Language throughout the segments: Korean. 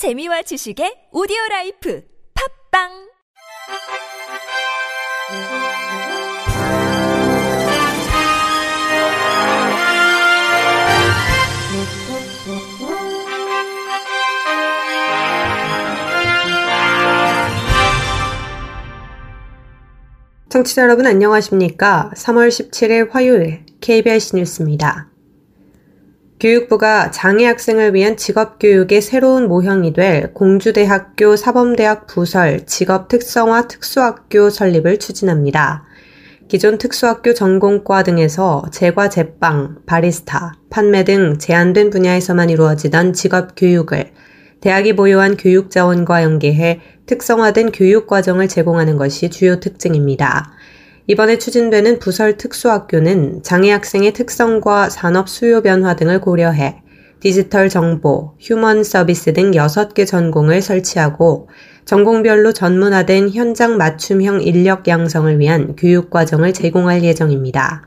재미와 지식의 오디오 라이프 팝빵 청취자 여러분 안녕하십니까? 3월 17일 화요일 KBS 뉴스입니다. 교육부가 장애 학생을 위한 직업교육의 새로운 모형이 될 공주대학교 사범대학 부설 직업 특성화 특수학교 설립을 추진합니다. 기존 특수학교 전공과 등에서 제과 제빵, 바리스타, 판매 등 제한된 분야에서만 이루어지던 직업교육을 대학이 보유한 교육 자원과 연계해 특성화된 교육 과정을 제공하는 것이 주요 특징입니다. 이번에 추진되는 부설 특수학교는 장애 학생의 특성과 산업 수요 변화 등을 고려해 디지털 정보, 휴먼 서비스 등 6개 전공을 설치하고 전공별로 전문화된 현장 맞춤형 인력 양성을 위한 교육과정을 제공할 예정입니다.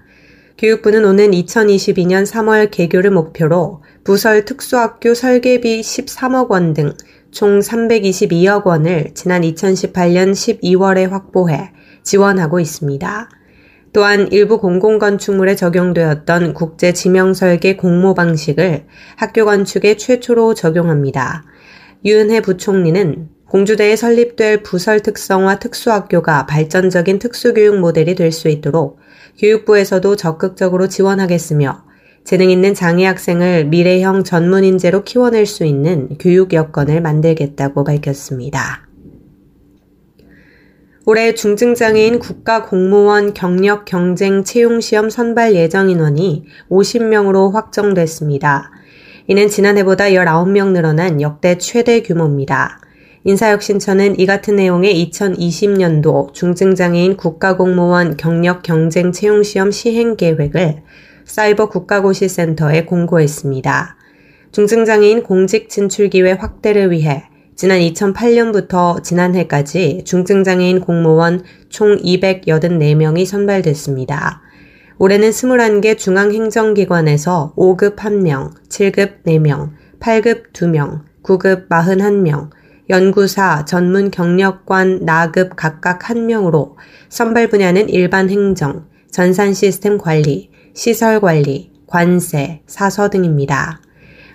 교육부는 오는 2022년 3월 개교를 목표로 부설 특수학교 설계비 13억 원 등 총 322억 원을 지난 2018년 12월에 확보해 지원하고 있습니다. 또한 일부 공공건축물에 적용되었던 국제 지명설계 공모 방식을 학교 건축에 최초로 적용합니다. 유은혜 부총리는 공주대에 설립될 부설 특성화 특수학교가 발전적인 특수교육 모델이 될 수 있도록 교육부에서도 적극적으로 지원하겠으며 재능 있는 장애 학생을 미래형 전문 인재로 키워낼 수 있는 교육 여건을 만들겠다고 밝혔습니다. 올해 중증장애인 국가공무원 경력 경쟁 채용시험 선발 예정 인원이 50명으로 확정됐습니다. 이는 지난해보다 19명 늘어난 역대 최대 규모입니다. 인사혁신처는 이 같은 내용의 2020년도 중증장애인 국가공무원 경력 경쟁 채용시험 시행 계획을 사이버 국가고시센터에 공고했습니다. 중증장애인 공직 진출 기회 확대를 위해 지난 2008년부터 지난해까지 중증장애인 공무원 총 284명이 선발됐습니다. 올해는 21개 중앙행정기관에서 5급 1명, 7급 4명, 8급 2명, 9급 41명, 연구사, 전문 경력관, 나급 각각 1명으로 선발 분야는 일반 행정, 전산 시스템 관리, 시설 관리, 관세, 사서 등입니다.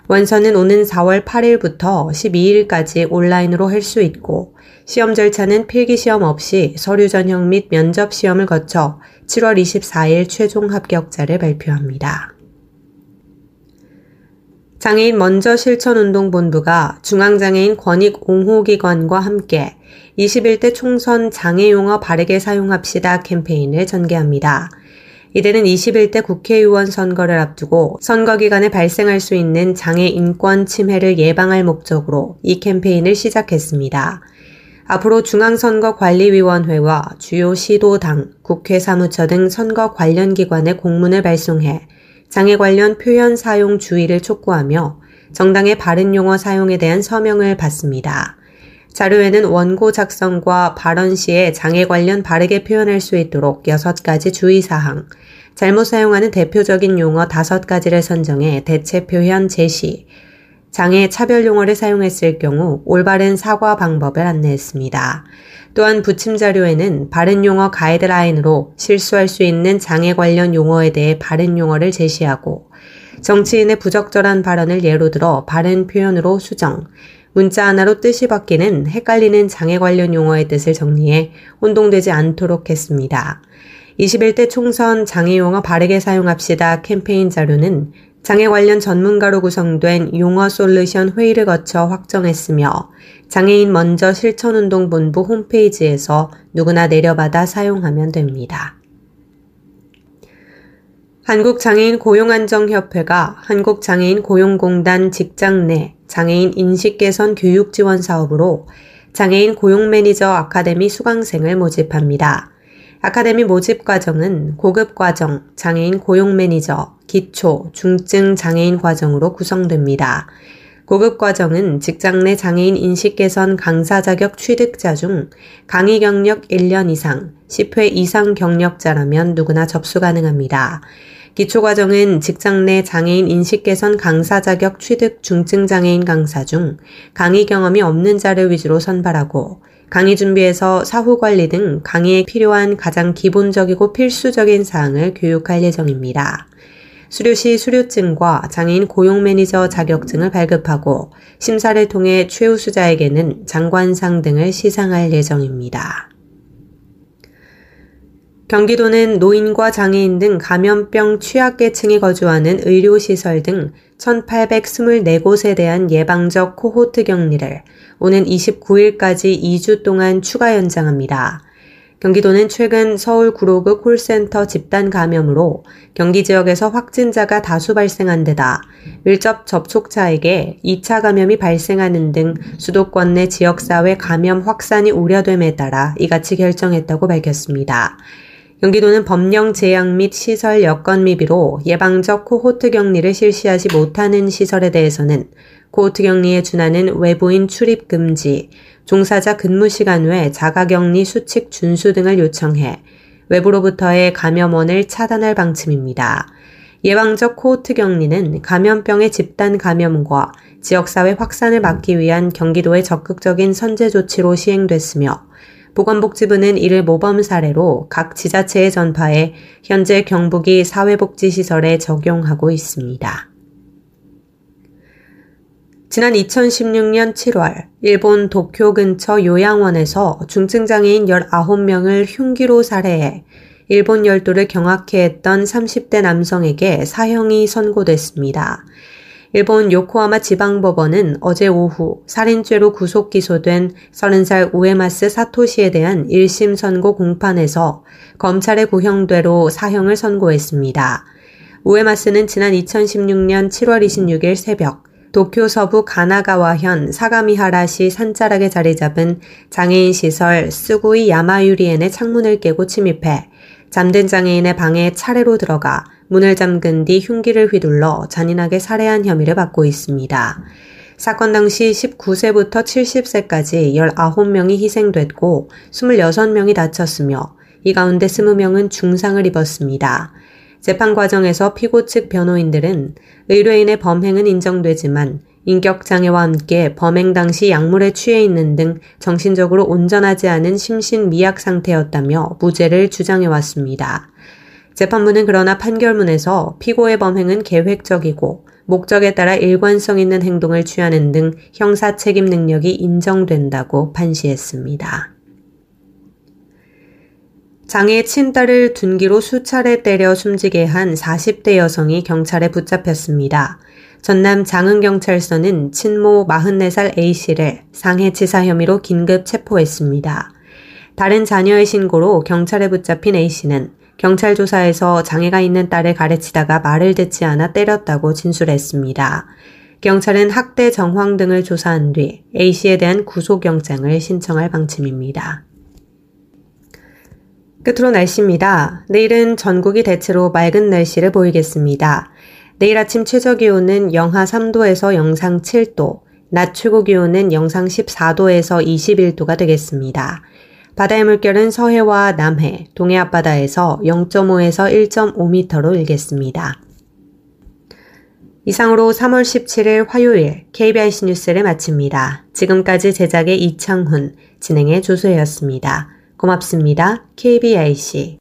원서는 오는 4월 8일부터 12일까지 온라인으로 할 수 있고 시험 절차는 필기 시험 없이 서류 전형 및 면접 시험을 거쳐 7월 24일 최종 합격자를 발표합니다. 장애인 먼저 실천운동본부가 중앙장애인 권익 옹호기관과 함께 21대 총선 장애용어 바르게 사용합시다 캠페인을 전개합니다. 이들은 21대 국회의원 선거를 앞두고 선거 기간에 발생할 수 있는 장애 인권 침해를 예방할 목적으로 이 캠페인을 시작했습니다. 앞으로 중앙선거관리위원회와 주요 시도당, 국회 사무처 등 선거 관련 기관에 공문을 발송해 장애 관련 표현 사용 주의를 촉구하며 정당의 바른 용어 사용에 대한 서명을 받습니다. 자료에는 원고 작성과 발언 시에 장애 관련 바르게 표현할 수 있도록 6가지 주의사항, 잘못 사용하는 대표적인 용어 5가지를 선정해 대체 표현 제시, 장애 차별 용어를 사용했을 경우 올바른 사과 방법을 안내했습니다. 또한 부침 자료에는 바른 용어 가이드라인으로 실수할 수 있는 장애 관련 용어에 대해 바른 용어를 제시하고 정치인의 부적절한 발언을 예로 들어 바른 표현으로 수정, 문자 하나로 뜻이 바뀌는 헷갈리는 장애 관련 용어의 뜻을 정리해 혼동되지 않도록 했습니다. 21대 총선 장애 용어 바르게 사용합시다 캠페인 자료는 장애 관련 전문가로 구성된 용어 솔루션 회의를 거쳐 확정했으며 장애인 먼저 실천운동본부 홈페이지에서 누구나 내려받아 사용하면 됩니다. 한국장애인 고용안정협회가 한국장애인 고용공단 직장 내 장애인 인식개선 교육 지원 사업으로 장애인 고용 매니저 아카데미 수강생을 모집합니다. 아카데미 모집 과정은 고급 과정, 장애인 고용 매니저, 기초, 중증 장애인 과정으로 구성됩니다. 고급 과정은 직장 내 장애인 인식 개선 강사 자격 취득자 중 강의 경력 1년 이상, 10회 이상 경력자라면 누구나 접수 가능합니다. 기초과정은 직장 내 장애인 인식 개선 강사 자격 취득 중증 장애인 강사 중 강의 경험이 없는 자를 위주로 선발하고 강의 준비에서 사후 관리 등 강의에 필요한 가장 기본적이고 필수적인 사항을 교육할 예정입니다. 수료시 수료증과 장애인 고용 매니저 자격증을 발급하고 심사를 통해 최우수자에게는 장관상 등을 시상할 예정입니다. 경기도는 노인과 장애인 등 감염병 취약계층이 거주하는 의료시설 등 1,824곳에 대한 예방적 코호트 격리를 오는 29일까지 2주 동안 추가 연장합니다. 경기도는 최근 서울 구로구 콜센터 집단 감염으로 경기 지역에서 확진자가 다수 발생한 데다 밀접 접촉자에게 2차 감염이 발생하는 등 수도권 내 지역사회 감염 확산이 우려됨에 따라 이같이 결정했다고 밝혔습니다. 경기도는 법령 제약 및 시설 여건 미비로 예방적 코호트 격리를 실시하지 못하는 시설에 대해서는 코호트 격리에 준하는 외부인 출입 금지, 종사자 근무 시간 외 자가 격리 수칙 준수 등을 요청해 외부로부터의 감염원을 차단할 방침입니다. 예방적 코호트 격리는 감염병의 집단 감염과 지역사회 확산을 막기 위한 경기도의 적극적인 선제 조치로 시행됐으며 보건복지부는 이를 모범 사례로 각 지자체에 전파해 현재 경북이 사회복지시설에 적용하고 있습니다. 지난 2016년 7월 일본 도쿄 근처 요양원에서 중증장애인 19명을 흉기로 살해해 일본 열도를 경악해 했던 30대 남성에게 사형이 선고됐습니다. 일본 요코하마 지방법원은 어제 오후 살인죄로 구속 기소된 30살 우에마스 사토시에 대한 1심 선고 공판에서 검찰의 구형대로 사형을 선고했습니다. 우에마스는 지난 2016년 7월 26일 새벽 도쿄 서부 가나가와현 사가미하라시 산자락에 자리 잡은 장애인 시설 스구이 야마유리엔의 창문을 깨고 침입해 잠든 장애인의 방에 차례로 들어가 문을 잠근 뒤 흉기를 휘둘러 잔인하게 살해한 혐의를 받고 있습니다. 사건 당시 19세부터 70세까지 19명이 희생됐고 26명이 다쳤으며 이 가운데 20명은 중상을 입었습니다. 재판 과정에서 피고 측 변호인들은 의뢰인의 범행은 인정되지만 인격장애와 함께 범행 당시 약물에 취해 있는 등 정신적으로 온전하지 않은 심신 미약 상태였다며 무죄를 주장해왔습니다. 재판부는 그러나 판결문에서 피고의 범행은 계획적이고 목적에 따라 일관성 있는 행동을 취하는 등 형사 책임 능력이 인정된다고 판시했습니다. 장애 친딸을 둔기로 수차례 때려 숨지게 한 40대 여성이 경찰에 붙잡혔습니다. 전남 장흥경찰서는 친모 44살 A씨를 상해치사 혐의로 긴급 체포했습니다. 다른 자녀의 신고로 경찰에 붙잡힌 A씨는 경찰 조사에서 장애가 있는 딸을 가르치다가 말을 듣지 않아 때렸다고 진술했습니다. 경찰은 학대 정황 등을 조사한 뒤 A씨에 대한 구속영장을 신청할 방침입니다. 끝으로 날씨입니다. 내일은 전국이 대체로 맑은 날씨를 보이겠습니다. 내일 아침 최저 기온은 영하 3도에서 영상 7도, 낮 최고 기온은 영상 14도에서 21도가 되겠습니다. 바다의 물결은 서해와 남해, 동해 앞바다에서 0.5에서 1.5m로 일겠습니다. 이상으로 3월 17일 화요일 KBIC 뉴스를 마칩니다. 지금까지 제작의 이창훈, 진행의 조소혜였습니다. 고맙습니다. KBIC.